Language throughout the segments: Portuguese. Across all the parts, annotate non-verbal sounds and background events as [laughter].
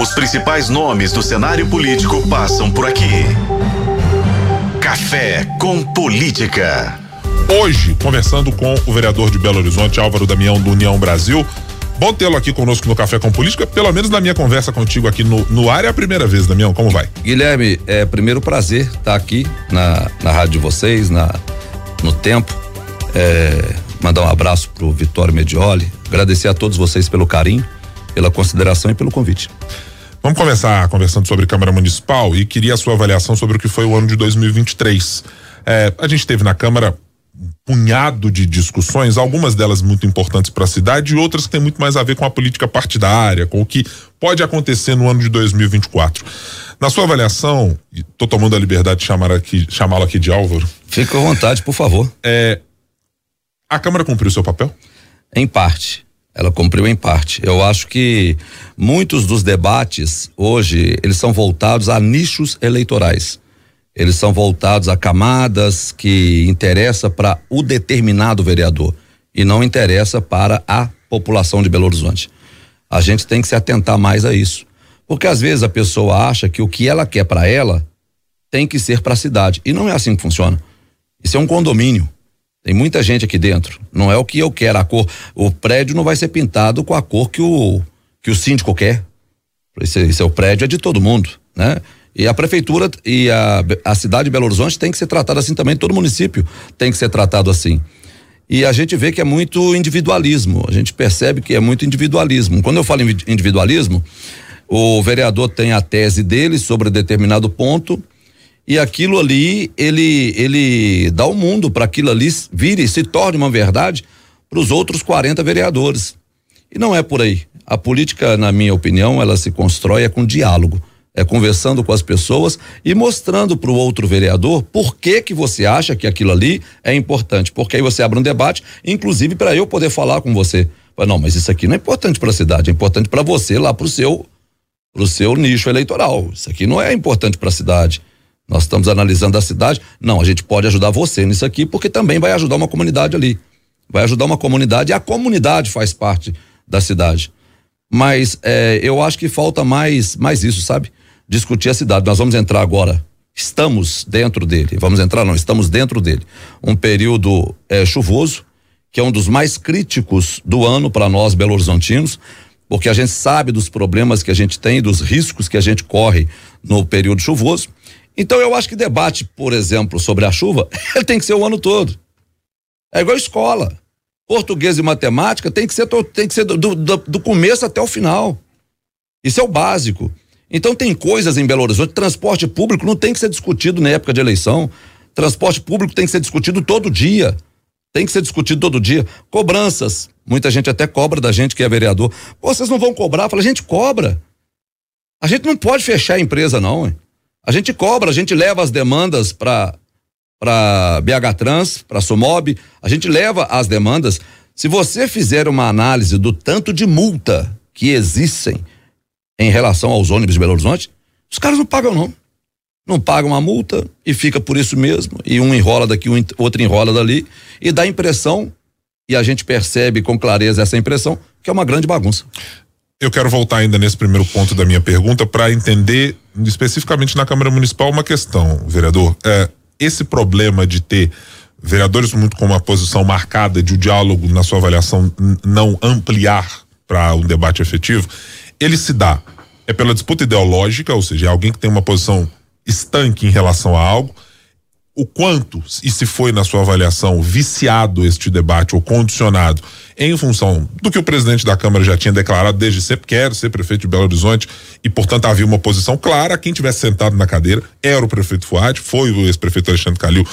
Os principais nomes do cenário político passam por aqui. Café com Política. Hoje, conversando com o vereador de Belo Horizonte, Álvaro Damião, do União Brasil. Bom tê-lo aqui conosco no Café com Política, pelo menos na minha conversa contigo aqui no, no ar é a primeira vez, Damião, como vai? Guilherme, é primeiro prazer estar aqui na, na rádio de vocês, na, no tempo. É, mandar um abraço pro Vitório Medioli, agradecer a todos vocês pelo carinho, pela consideração e pelo convite. Vamos começar conversando sobre Câmara Municipal e queria a sua avaliação sobre o que foi o ano de 2023. É, a gente teve na Câmara um punhado de discussões, algumas delas muito importantes para a cidade e outras que têm muito mais a ver com a política partidária, com o que pode acontecer no ano de 2024. Na sua avaliação, estou tomando a liberdade de chamar aqui, chamá-lo aqui de Álvaro. Fique à vontade, por favor. É, a Câmara cumpriu seu papel? Em parte. Ela cumpriu em parte. Eu acho que muitos dos debates hoje, eles são voltados a nichos eleitorais. Eles são voltados a camadas que interessa para o determinado vereador e não interessa para a população de Belo Horizonte. A gente tem que se atentar mais a isso. Porque às vezes a pessoa acha que o que ela quer para ela tem que ser para a cidade. E não é assim que funciona. Isso é um condomínio. Tem muita gente aqui dentro. Não é o que eu quero. A cor, o prédio não vai ser pintado com a cor que o que o síndico quer. Esse, esse é o prédio é de todo mundo, né? E a prefeitura e a, a cidade de Belo Horizonte tem que ser tratada assim também. Todo município tem que ser tratado assim. E a gente vê que é muito individualismo. A gente percebe que é muito individualismo. Quando eu falo individualismo, o vereador tem a tese dele sobre determinado ponto e aquilo ali ele ele dá o mundo para aquilo ali vire se torne uma verdade para os outros 40 vereadores. E não é por aí. A política, na minha opinião, ela se constrói é com diálogo, é conversando com as pessoas e mostrando para o outro vereador por que que você acha que aquilo ali é importante. Porque aí você abre um debate, inclusive para eu poder falar com você. Não, mas isso aqui não é importante para a cidade, é importante para você lá para o seu pro seu nicho eleitoral. Isso aqui não é importante para a cidade. Nós estamos analisando a cidade. Não, a gente pode ajudar você nisso aqui, porque também vai ajudar uma comunidade ali. Vai ajudar uma comunidade e a comunidade faz parte da cidade. Mas é, eu acho que falta mais, mais isso, sabe? Discutir a cidade. Nós vamos entrar agora. Estamos dentro dele. Vamos entrar, não, estamos dentro dele. Um período é, chuvoso, que é um dos mais críticos do ano para nós, Belo Horizontinos, porque a gente sabe dos problemas que a gente tem, dos riscos que a gente corre no período chuvoso. Então eu acho que debate, por exemplo, sobre a chuva, [laughs] ele tem que ser o ano todo. É igual escola. Português e matemática tem que ser, tem que ser do, do, do começo até o final. Isso é o básico. Então tem coisas em Belo Horizonte, transporte público não tem que ser discutido na época de eleição. Transporte público tem que ser discutido todo dia. Tem que ser discutido todo dia. Cobranças. Muita gente até cobra da gente que é vereador. Vocês não vão cobrar? Fala, a gente cobra. A gente não pode fechar a empresa, não. Hein? A gente cobra, a gente leva as demandas para para BH Trans, para Sumob, a gente leva as demandas. Se você fizer uma análise do tanto de multa que existem em relação aos ônibus de Belo Horizonte, os caras não pagam não. Não pagam a multa e fica por isso mesmo. E um enrola daqui, um, outro enrola dali e dá a impressão e a gente percebe com clareza essa impressão que é uma grande bagunça. Eu quero voltar ainda nesse primeiro ponto da minha pergunta para entender especificamente na Câmara Municipal uma questão, vereador. É, esse problema de ter vereadores muito com uma posição marcada de o diálogo, na sua avaliação, não ampliar para um debate efetivo, ele se dá é pela disputa ideológica, ou seja, é alguém que tem uma posição estanque em relação a algo, o quanto, e se foi na sua avaliação, viciado este debate ou condicionado em função do que o presidente da Câmara já tinha declarado desde sempre, quero ser prefeito de Belo Horizonte, e portanto havia uma posição clara, quem tivesse sentado na cadeira era o prefeito Fuad, foi o ex-prefeito Alexandre Calil.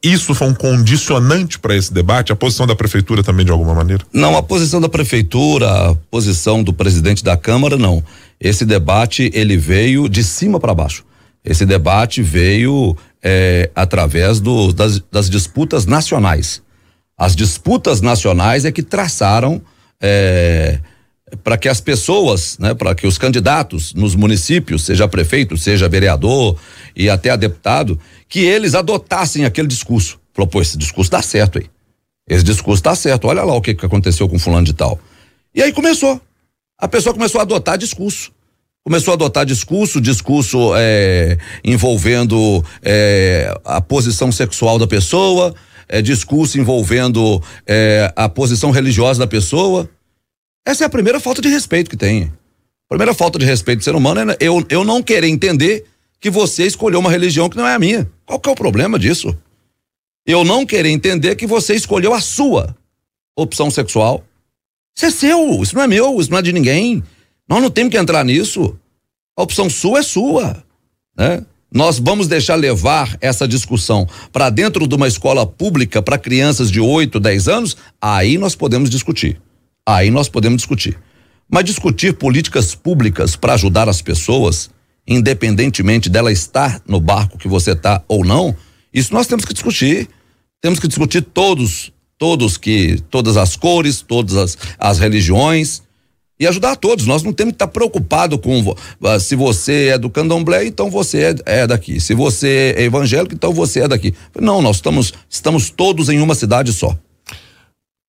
Isso foi um condicionante para esse debate? A posição da prefeitura também, de alguma maneira? Não, a posição da prefeitura, a posição do presidente da Câmara, não. Esse debate, ele veio de cima para baixo. Esse debate veio é, através do, das, das, disputas nacionais. As disputas nacionais é que traçaram é, para que as pessoas, né, para que os candidatos nos municípios, seja prefeito, seja vereador e até a deputado, que eles adotassem aquele discurso. Falou, pô, esse discurso dá certo aí. Esse discurso dá certo. Olha lá o que, que aconteceu com fulano de tal. E aí começou. A pessoa começou a adotar discurso. Começou a adotar discurso, discurso é, envolvendo é, a posição sexual da pessoa, é, discurso envolvendo é, a posição religiosa da pessoa. Essa é a primeira falta de respeito que tem. A primeira falta de respeito do ser humano é eu, eu não querer entender que você escolheu uma religião que não é a minha. Qual que é o problema disso? Eu não querer entender que você escolheu a sua opção sexual. Isso é seu, isso não é meu, isso não é de ninguém. Nós não temos que entrar nisso. A opção sua é sua, né? Nós vamos deixar levar essa discussão para dentro de uma escola pública para crianças de 8, 10 anos? Aí nós podemos discutir. Aí nós podemos discutir. Mas discutir políticas públicas para ajudar as pessoas, independentemente dela estar no barco que você está ou não, isso nós temos que discutir. Temos que discutir todos, todos que, todas as cores, todas as, as religiões, e ajudar a todos. Nós não temos que estar preocupado com uh, se você é do candomblé, então você é, é, daqui. Se você é evangélico, então você é daqui. Não, nós estamos, estamos todos em uma cidade só.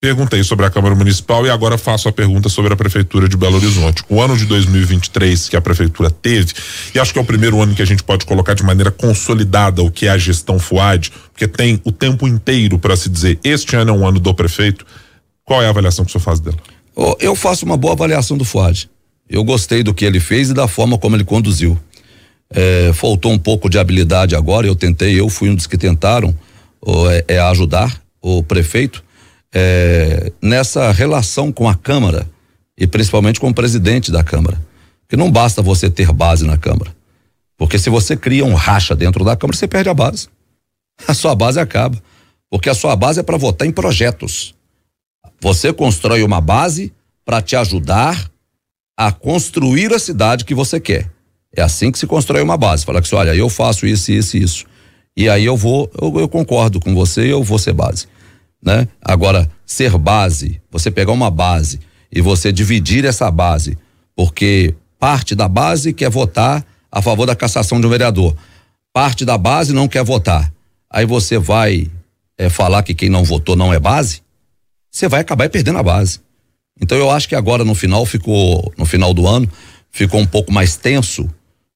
Perguntei sobre a Câmara Municipal e agora faço a pergunta sobre a Prefeitura de Belo Horizonte. O ano de 2023 que a Prefeitura teve, e acho que é o primeiro ano que a gente pode colocar de maneira consolidada o que é a gestão FUAD, porque tem o tempo inteiro para se dizer: este ano é um ano do prefeito. Qual é a avaliação que o senhor faz dela? Eu faço uma boa avaliação do Fuad. Eu gostei do que ele fez e da forma como ele conduziu. É, faltou um pouco de habilidade agora, eu tentei, eu fui um dos que tentaram é, é, ajudar o prefeito é, nessa relação com a Câmara e principalmente com o presidente da Câmara. Porque não basta você ter base na Câmara. Porque se você cria um racha dentro da Câmara, você perde a base. [laughs] A sua base acaba. Porque a sua base é para votar em projetos. Você constrói uma base para te ajudar a construir a cidade que você quer. É assim que se constrói uma base. Fala que olha, eu faço isso, isso, isso. E aí eu vou, eu, eu concordo com você, eu vou ser base, né? Agora, ser base, você pegar uma base e você dividir essa base, porque parte da base quer votar a favor da cassação de um vereador, parte da base não quer votar. Aí você vai é, falar que quem não votou não é base? Você vai acabar perdendo a base. Então eu acho que agora no final ficou, no final do ano, ficou um pouco mais tenso,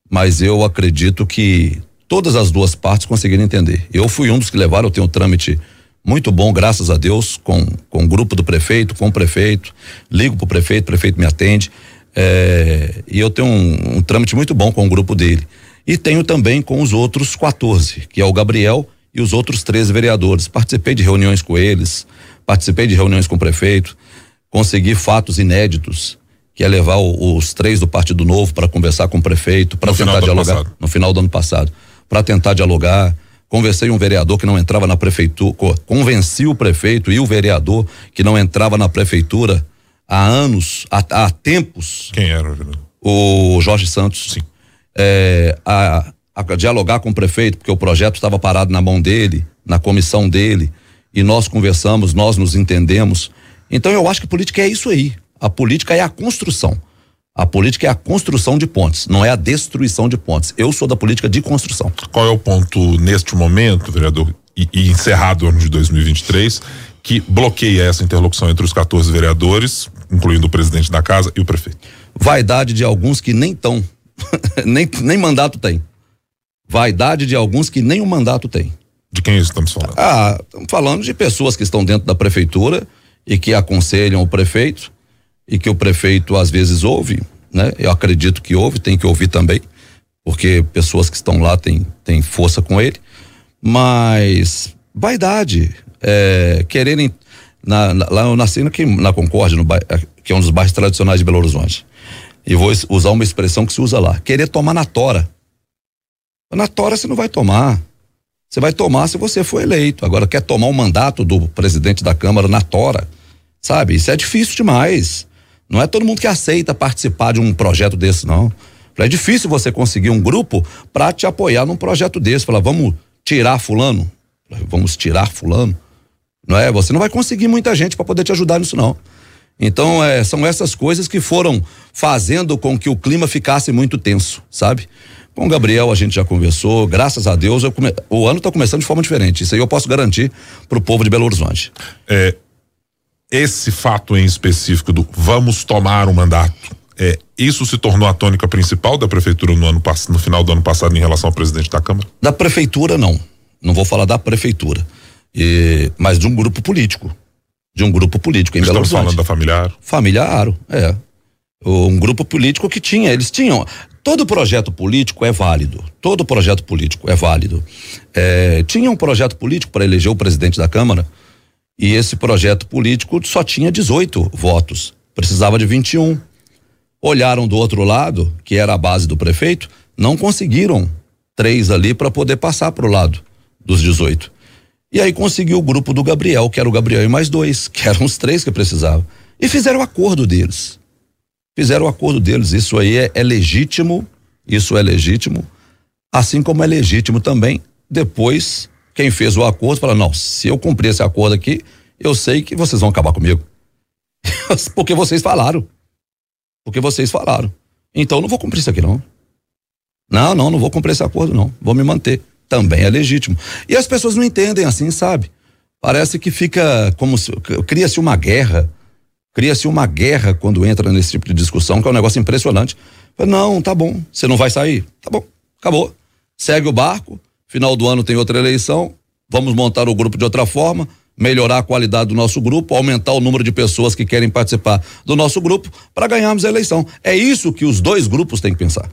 mas eu acredito que todas as duas partes conseguiram entender. Eu fui um dos que levaram, eu tenho um trâmite muito bom, graças a Deus, com, com o grupo do prefeito, com o prefeito, ligo pro prefeito, o prefeito me atende, é, e eu tenho um, um trâmite muito bom com o grupo dele. E tenho também com os outros 14, que é o Gabriel e os outros 13 vereadores. Participei de reuniões com eles, Participei de reuniões com o prefeito, consegui fatos inéditos, que é levar o, os três do Partido Novo para conversar com o prefeito, para tentar dialogar no final do ano passado, para tentar dialogar. Conversei um vereador que não entrava na prefeitura, convenci o prefeito e o vereador que não entrava na prefeitura há anos, há, há tempos. Quem era, vereador? O Jorge Santos. Sim. É, a, a dialogar com o prefeito, porque o projeto estava parado na mão dele, na comissão dele e nós conversamos, nós nos entendemos. Então eu acho que política é isso aí. A política é a construção. A política é a construção de pontes, não é a destruição de pontes. Eu sou da política de construção. Qual é o ponto neste momento, vereador, e, e encerrado o ano de 2023, que bloqueia essa interlocução entre os 14 vereadores, incluindo o presidente da casa e o prefeito? Vaidade de alguns que nem estão, [laughs] nem, nem mandato tem. Vaidade de alguns que nem o um mandato tem. De quem estamos falando? Ah, estamos falando de pessoas que estão dentro da prefeitura e que aconselham o prefeito e que o prefeito às vezes ouve, né? Eu acredito que ouve, tem que ouvir também, porque pessoas que estão lá têm, têm força com ele, mas vaidade, é, quererem na, na, lá eu nasci na, na Concórdia, no, que é um dos bairros tradicionais de Belo Horizonte. E vou usar uma expressão que se usa lá: querer tomar na tora. Na tora você não vai tomar. Você vai tomar se você for eleito. Agora, quer tomar o mandato do presidente da Câmara na tora, sabe? Isso é difícil demais. Não é todo mundo que aceita participar de um projeto desse, não. É difícil você conseguir um grupo para te apoiar num projeto desse. Falar, vamos tirar fulano, vamos tirar fulano. Não é? Você não vai conseguir muita gente para poder te ajudar nisso, não. Então, é, são essas coisas que foram fazendo com que o clima ficasse muito tenso, sabe? Com o Gabriel a gente já conversou, graças a Deus come... o ano está começando de forma diferente. Isso aí eu posso garantir para o povo de Belo Horizonte. É, esse fato em específico do vamos tomar um mandato É, isso se tornou a tônica principal da prefeitura no ano no final do ano passado em relação ao presidente da Câmara? Da prefeitura não. Não vou falar da prefeitura. E, mas de um grupo político. De um grupo político em Estamos Belo falando da familiar? Familiar, Aro, é. Um grupo político que tinha, eles tinham. Todo projeto político é válido. Todo projeto político é válido. É, tinha um projeto político para eleger o presidente da Câmara e esse projeto político só tinha 18 votos. Precisava de 21. Olharam do outro lado, que era a base do prefeito, não conseguiram três ali para poder passar para o lado dos 18. E aí conseguiu o grupo do Gabriel, que era o Gabriel e mais dois, que eram os três que precisavam. E fizeram o acordo deles. Fizeram o acordo deles. Isso aí é, é legítimo, isso é legítimo. Assim como é legítimo também, depois, quem fez o acordo fala: não, se eu cumprir esse acordo aqui, eu sei que vocês vão acabar comigo. [laughs] Porque vocês falaram. Porque vocês falaram. Então não vou cumprir isso aqui, não. Não, não, não vou cumprir esse acordo, não. Vou me manter também é legítimo. E as pessoas não entendem assim, sabe? Parece que fica como se cria-se uma guerra, cria-se uma guerra quando entra nesse tipo de discussão, que é um negócio impressionante. Não, tá bom, você não vai sair, tá bom, acabou. Segue o barco, final do ano tem outra eleição, vamos montar o grupo de outra forma, melhorar a qualidade do nosso grupo, aumentar o número de pessoas que querem participar do nosso grupo para ganharmos a eleição. É isso que os dois grupos têm que pensar.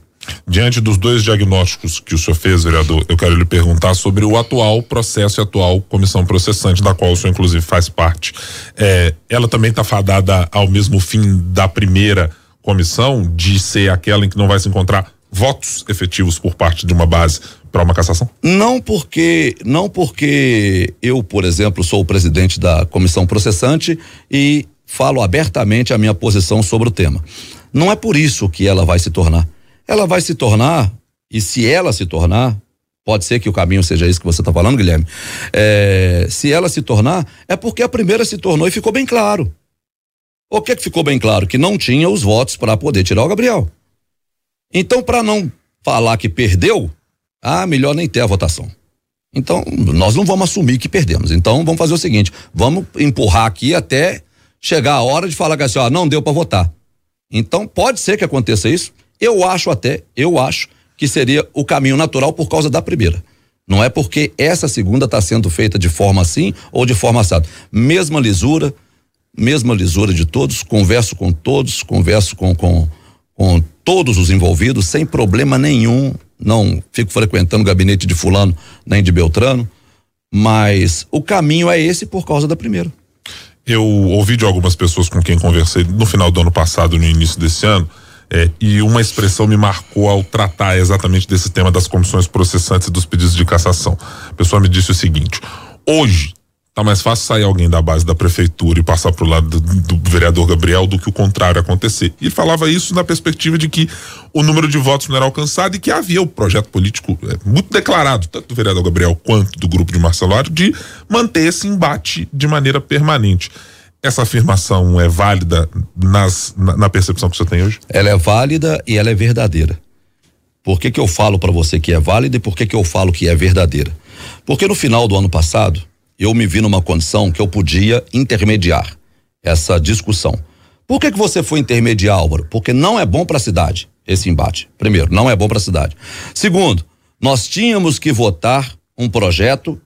Diante dos dois diagnósticos que o senhor fez, vereador, eu quero lhe perguntar sobre o atual processo e atual comissão processante, da qual o senhor, inclusive, faz parte. É, ela também está fadada ao mesmo fim da primeira comissão, de ser aquela em que não vai se encontrar votos efetivos por parte de uma base para uma cassação? Não porque não porque eu, por exemplo, sou o presidente da comissão processante e falo abertamente a minha posição sobre o tema. Não é por isso que ela vai se tornar ela vai se tornar, e se ela se tornar, pode ser que o caminho seja isso que você está falando, Guilherme. É, se ela se tornar, é porque a primeira se tornou e ficou bem claro. O que, que ficou bem claro? Que não tinha os votos para poder tirar o Gabriel. Então, para não falar que perdeu, ah, melhor nem ter a votação. Então, nós não vamos assumir que perdemos. Então, vamos fazer o seguinte: vamos empurrar aqui até chegar a hora de falar que assim, ó, não deu para votar. Então, pode ser que aconteça isso. Eu acho até, eu acho que seria o caminho natural por causa da primeira. Não é porque essa segunda está sendo feita de forma assim ou de forma assada. Mesma lisura, mesma lisura de todos, converso com todos, converso com, com, com todos os envolvidos, sem problema nenhum. Não fico frequentando o gabinete de fulano nem de Beltrano, mas o caminho é esse por causa da primeira. Eu ouvi de algumas pessoas com quem conversei no final do ano passado, no início desse ano, é, e uma expressão me marcou ao tratar exatamente desse tema das comissões processantes e dos pedidos de cassação. A pessoa me disse o seguinte: hoje tá mais fácil sair alguém da base da prefeitura e passar para o lado do, do, vereador Gabriel do que o contrário acontecer. E falava isso na perspectiva de que o número de votos não era alcançado e que havia o projeto político é, muito declarado, tanto do vereador Gabriel quanto do grupo de Marcelo de manter esse embate de maneira permanente. Essa afirmação é válida nas, na, na, percepção que você tem hoje? Ela é válida e ela é verdadeira. Por que, que eu falo para você que é válida e por que, que eu falo que é verdadeira? Porque no final do ano passado, eu me vi numa condição que eu podia intermediar essa discussão. Por que, que você foi intermediar, Álvaro? Porque não é bom para a cidade esse embate. Primeiro, não é bom para a cidade. Segundo, nós tínhamos que votar um projeto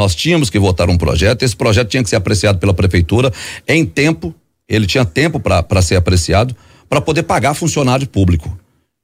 nós tínhamos que votar um projeto, esse projeto tinha que ser apreciado pela prefeitura em tempo, ele tinha tempo para ser apreciado, para poder pagar funcionário público.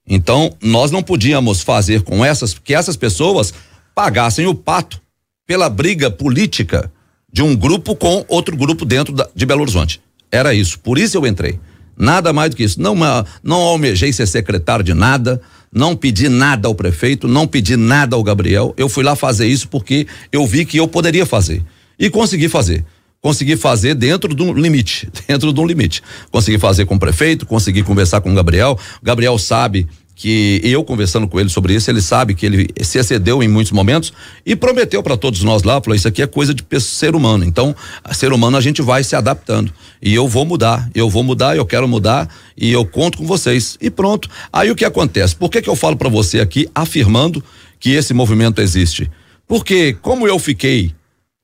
Então, nós não podíamos fazer com essas, que essas pessoas pagassem o pato pela briga política de um grupo com outro grupo dentro da, de Belo Horizonte. Era isso, por isso eu entrei. Nada mais do que isso. Não, não almejei ser secretário de nada, não pedi nada ao prefeito, não pedi nada ao Gabriel. Eu fui lá fazer isso porque eu vi que eu poderia fazer. E consegui fazer. Consegui fazer dentro de um limite, [laughs] dentro de um limite. Consegui fazer com o prefeito, consegui conversar com o Gabriel. O Gabriel sabe que eu conversando com ele sobre isso, ele sabe que ele se excedeu em muitos momentos e prometeu para todos nós lá, falou isso aqui é coisa de ser humano. Então, ser humano a gente vai se adaptando. E eu vou mudar, eu vou mudar, eu quero mudar e eu conto com vocês. E pronto. Aí o que acontece? Por que que eu falo para você aqui afirmando que esse movimento existe? Porque como eu fiquei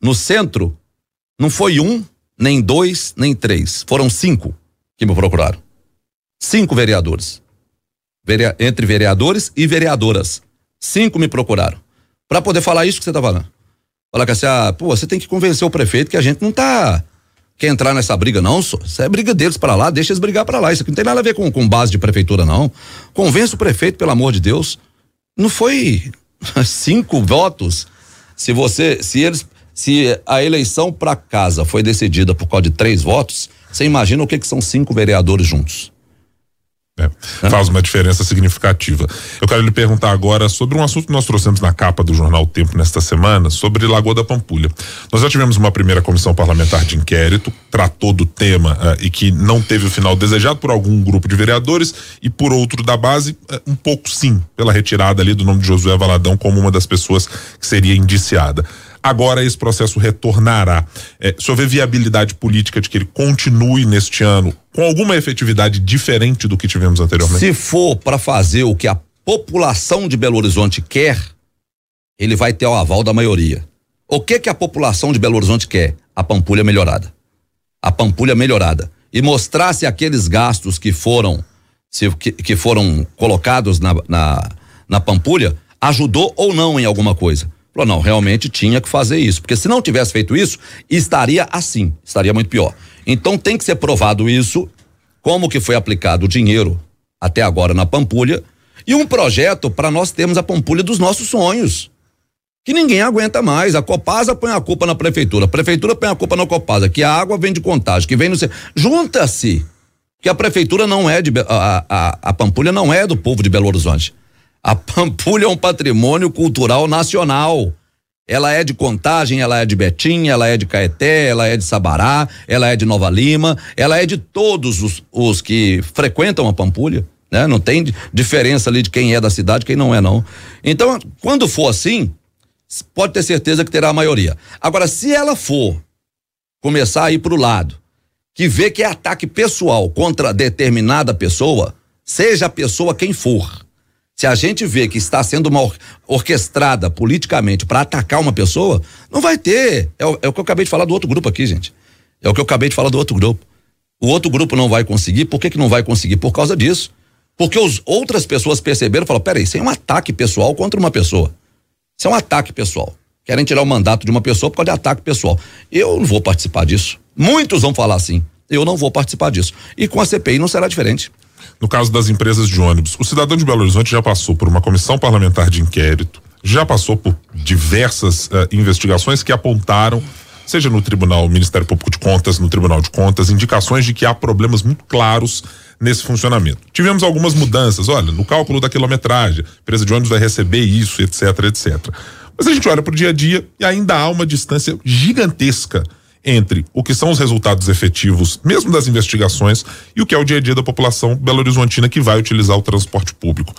no centro, não foi um, nem dois, nem três, foram cinco que me procuraram. Cinco vereadores. Entre vereadores e vereadoras. Cinco me procuraram. Para poder falar isso que você tá falando. Falar que assim, ah, pô, você tem que convencer o prefeito que a gente não tá quer entrar nessa briga, não. Isso é briga deles para lá, deixa eles brigar para lá. Isso aqui não tem nada a ver com, com base de prefeitura, não. Convence o prefeito, pelo amor de Deus. Não foi [laughs] cinco votos. Se você, se eles, se a eleição para casa foi decidida por causa de três votos, você imagina o que, que são cinco vereadores juntos. É, faz uma diferença significativa. Eu quero lhe perguntar agora sobre um assunto que nós trouxemos na capa do jornal Tempo nesta semana, sobre Lagoa da Pampulha. Nós já tivemos uma primeira comissão parlamentar de inquérito, tratou do tema uh, e que não teve o final desejado por algum grupo de vereadores e por outro da base, uh, um pouco sim, pela retirada ali do nome de Josué Valadão como uma das pessoas que seria indiciada. Agora esse processo retornará. É, se houver viabilidade política de que ele continue neste ano com alguma efetividade diferente do que tivemos anteriormente? Se for para fazer o que a população de Belo Horizonte quer, ele vai ter o aval da maioria. O que que a população de Belo Horizonte quer? A Pampulha melhorada. A Pampulha melhorada. E mostrar se aqueles gastos que foram se, que, que foram colocados na, na, na Pampulha ajudou ou não em alguma coisa. Falou, não, realmente tinha que fazer isso, porque se não tivesse feito isso, estaria assim, estaria muito pior. Então tem que ser provado isso, como que foi aplicado o dinheiro até agora na Pampulha, e um projeto para nós termos a Pampulha dos nossos sonhos. Que ninguém aguenta mais. A Copasa põe a culpa na prefeitura, a prefeitura põe a culpa na Copasa, que a água vem de contagem, que vem no. Junta-se! Que a prefeitura não é de. A, a, a Pampulha não é do povo de Belo Horizonte. A Pampulha é um patrimônio cultural nacional. Ela é de Contagem, ela é de Betim, ela é de Caeté, ela é de Sabará, ela é de Nova Lima, ela é de todos os, os que frequentam a Pampulha, né? Não tem diferença ali de quem é da cidade, quem não é não. Então, quando for assim, pode ter certeza que terá a maioria. Agora, se ela for começar a ir pro lado que vê que é ataque pessoal contra determinada pessoa, seja a pessoa quem for, se a gente vê que está sendo uma or orquestrada politicamente para atacar uma pessoa, não vai ter. É o, é o, que eu acabei de falar do outro grupo aqui, gente. É o que eu acabei de falar do outro grupo. O outro grupo não vai conseguir. Por que, que não vai conseguir? Por causa disso. Porque os outras pessoas perceberam e falaram: peraí, isso é um ataque pessoal contra uma pessoa. Isso é um ataque pessoal. Querem tirar o mandato de uma pessoa por causa de ataque pessoal. Eu não vou participar disso. Muitos vão falar assim. Eu não vou participar disso. E com a CPI não será diferente. No caso das empresas de ônibus, o cidadão de Belo Horizonte já passou por uma comissão parlamentar de inquérito, já passou por diversas uh, investigações que apontaram, seja no Tribunal Ministério Público de Contas, no Tribunal de Contas, indicações de que há problemas muito claros nesse funcionamento. Tivemos algumas mudanças, olha, no cálculo da quilometragem, a empresa de ônibus vai receber isso, etc, etc. Mas a gente olha para o dia a dia e ainda há uma distância gigantesca entre o que são os resultados efetivos, mesmo das investigações, e o que é o dia a dia da população belo-horizontina que vai utilizar o transporte público.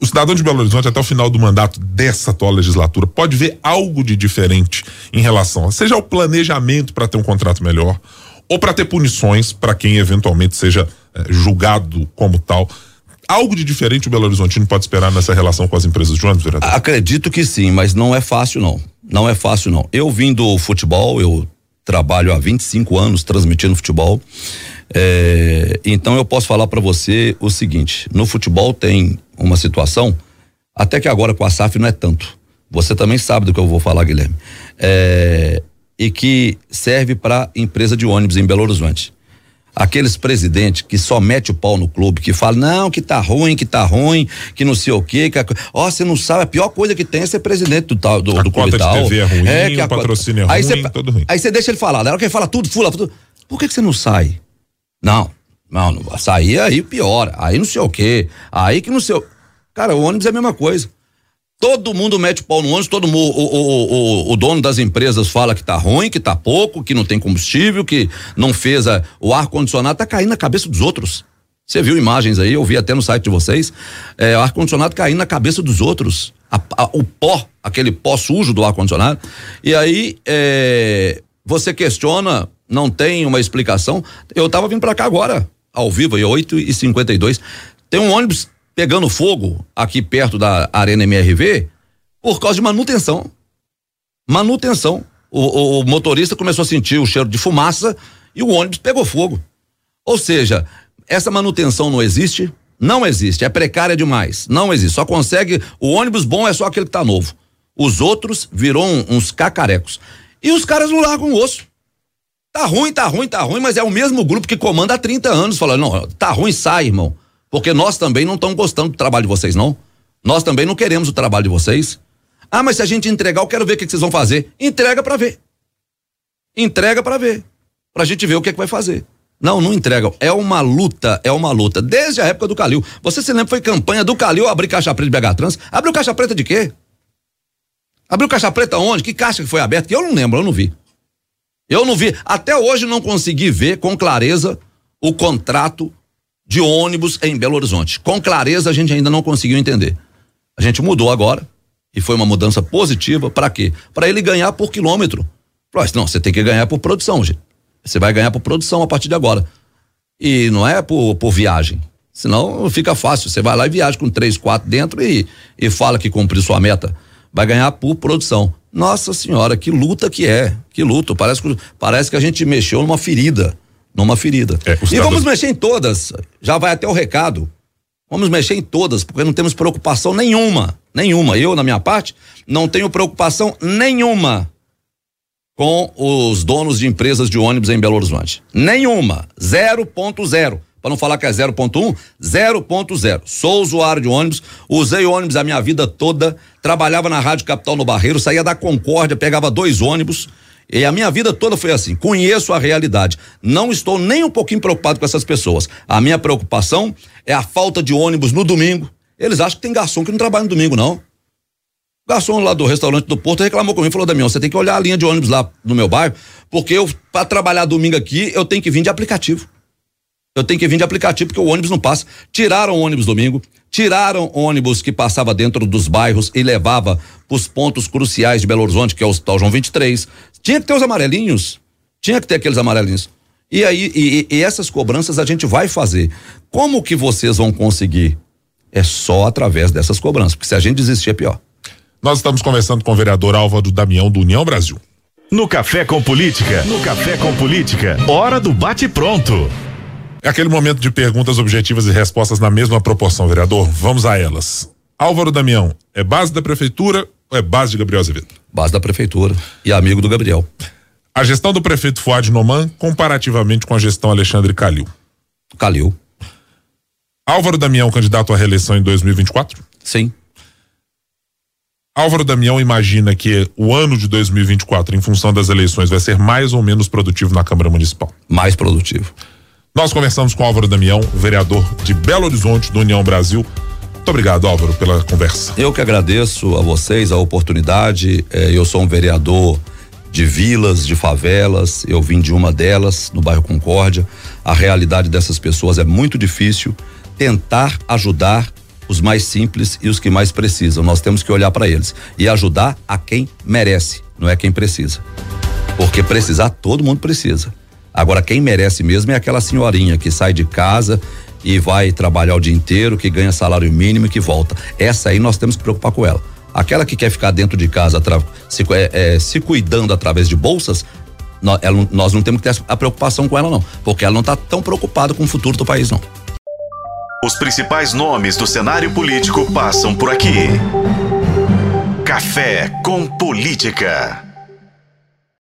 O cidadão de Belo Horizonte, até o final do mandato dessa atual legislatura, pode ver algo de diferente em relação, seja ao planejamento para ter um contrato melhor, ou para ter punições para quem eventualmente seja eh, julgado como tal. Algo de diferente o Belo Horizontino pode esperar nessa relação com as empresas de ônibus, vereador? Acredito que sim, mas não é fácil não. Não é fácil não. Eu vim do futebol, eu trabalho há 25 anos transmitindo futebol. É, então eu posso falar para você o seguinte: no futebol tem uma situação, até que agora com a SAF não é tanto. Você também sabe do que eu vou falar, Guilherme. É, e que serve para empresa de ônibus em Belo Horizonte aqueles presidentes que só mete o pau no clube, que fala, não, que tá ruim, que tá ruim, que não sei o quê, que ó, oh, você não sabe, a pior coisa que tem é ser presidente do tal, do, a do clube tal. TV é ruim, é, que o a, patrocínio é ruim, aí cê, tudo ruim. Aí você deixa ele falar, na hora que ele fala tudo, fula, tudo, por que que você não sai? Não, não, não sair aí pior, aí não sei o quê, aí que não sei o... Cara, o ônibus é a mesma coisa. Todo mundo mete pau no ônibus, todo o, o, o, o, dono das empresas fala que tá ruim, que tá pouco, que não tem combustível, que não fez a, o ar-condicionado, tá caindo na cabeça dos outros. Você viu imagens aí, eu vi até no site de vocês, é, o ar-condicionado caindo na cabeça dos outros. A, a, o pó, aquele pó sujo do ar-condicionado. E aí, é, você questiona, não tem uma explicação. Eu tava vindo para cá agora, ao vivo, aí, 8 e 52 Tem um ônibus pegando fogo aqui perto da Arena MRV por causa de manutenção. Manutenção. O, o, o, motorista começou a sentir o cheiro de fumaça e o ônibus pegou fogo. Ou seja, essa manutenção não existe? Não existe, é precária demais. Não existe. Só consegue. O ônibus bom é só aquele que tá novo. Os outros virou uns cacarecos. E os caras não largam o osso. Tá ruim, tá ruim, tá ruim, mas é o mesmo grupo que comanda há 30 anos. Falando, não, tá ruim, sai, irmão. Porque nós também não estamos gostando do trabalho de vocês, não. Nós também não queremos o trabalho de vocês. Ah, mas se a gente entregar, eu quero ver o que, que vocês vão fazer. Entrega para ver. Entrega para ver. Pra gente ver o que, que vai fazer. Não, não entregam. É uma luta, é uma luta. Desde a época do Calil. Você se lembra, foi campanha do Calil abrir caixa preta de BH Trans? Abriu caixa preta de quê? Abriu caixa preta onde? Que caixa que foi aberta? Eu não lembro, eu não vi. Eu não vi. Até hoje não consegui ver com clareza o contrato de ônibus em Belo Horizonte. Com clareza a gente ainda não conseguiu entender. A gente mudou agora e foi uma mudança positiva. Para quê? Para ele ganhar por quilômetro. Não, você tem que ganhar por produção, gente. Você vai ganhar por produção a partir de agora. E não é por, por viagem. Senão fica fácil. Você vai lá e viaja com três, quatro dentro e, e fala que cumpriu sua meta. Vai ganhar por produção. Nossa senhora, que luta que é. Que luta. Parece parece que a gente mexeu numa ferida. Numa ferida. É, e vamos mexer em todas. Já vai até o recado. Vamos mexer em todas, porque não temos preocupação nenhuma. Nenhuma. Eu, na minha parte, não tenho preocupação nenhuma com os donos de empresas de ônibus em Belo Horizonte. Nenhuma. 0.0. Para não falar que é 0.1, 0.0. Sou usuário de ônibus, usei ônibus a minha vida toda, trabalhava na Rádio Capital no Barreiro, saía da Concórdia, pegava dois ônibus. E a minha vida toda foi assim. Conheço a realidade. Não estou nem um pouquinho preocupado com essas pessoas. A minha preocupação é a falta de ônibus no domingo. Eles acham que tem garçom que não trabalha no domingo, não garçom lá do restaurante do Porto reclamou comigo, falou, Damião, você tem que olhar a linha de ônibus lá no meu bairro, porque eu, para trabalhar domingo aqui, eu tenho que vir de aplicativo. Eu tenho que vir de aplicativo porque o ônibus não passa. Tiraram o ônibus domingo, tiraram ônibus que passava dentro dos bairros e levava para os pontos cruciais de Belo Horizonte, que é o Hospital João 23. Tinha que ter os amarelinhos. Tinha que ter aqueles amarelinhos. E aí, e, e essas cobranças a gente vai fazer. Como que vocês vão conseguir? É só através dessas cobranças, porque se a gente desistir é pior. Nós estamos conversando com o vereador Álvaro Damião do União Brasil. No Café com Política, no Café com Política, hora do bate-pronto. É aquele momento de perguntas objetivas e respostas na mesma proporção, vereador. Vamos a elas. Álvaro Damião, é base da prefeitura ou é base de Gabriel Azevedo? Base da prefeitura e amigo do Gabriel. A gestão do prefeito Fuad Noman comparativamente com a gestão Alexandre Calil. Calil. Álvaro Damião candidato à reeleição em 2024? Sim. Álvaro Damião imagina que o ano de 2024, em função das eleições, vai ser mais ou menos produtivo na Câmara Municipal? Mais produtivo. Nós conversamos com Álvaro Damião, vereador de Belo Horizonte do União Brasil. Muito obrigado, Álvaro, pela conversa. Eu que agradeço a vocês a oportunidade. Eh, eu sou um vereador de vilas, de favelas. Eu vim de uma delas, no bairro Concórdia. A realidade dessas pessoas é muito difícil. Tentar ajudar os mais simples e os que mais precisam. Nós temos que olhar para eles e ajudar a quem merece, não é quem precisa. Porque precisar todo mundo precisa. Agora quem merece mesmo é aquela senhorinha que sai de casa e vai trabalhar o dia inteiro, que ganha salário mínimo e que volta. Essa aí nós temos que preocupar com ela. Aquela que quer ficar dentro de casa se, é, é, se cuidando através de bolsas, nós, ela, nós não temos que ter a preocupação com ela não, porque ela não está tão preocupada com o futuro do país não. Os principais nomes do cenário político passam por aqui. Café com Política.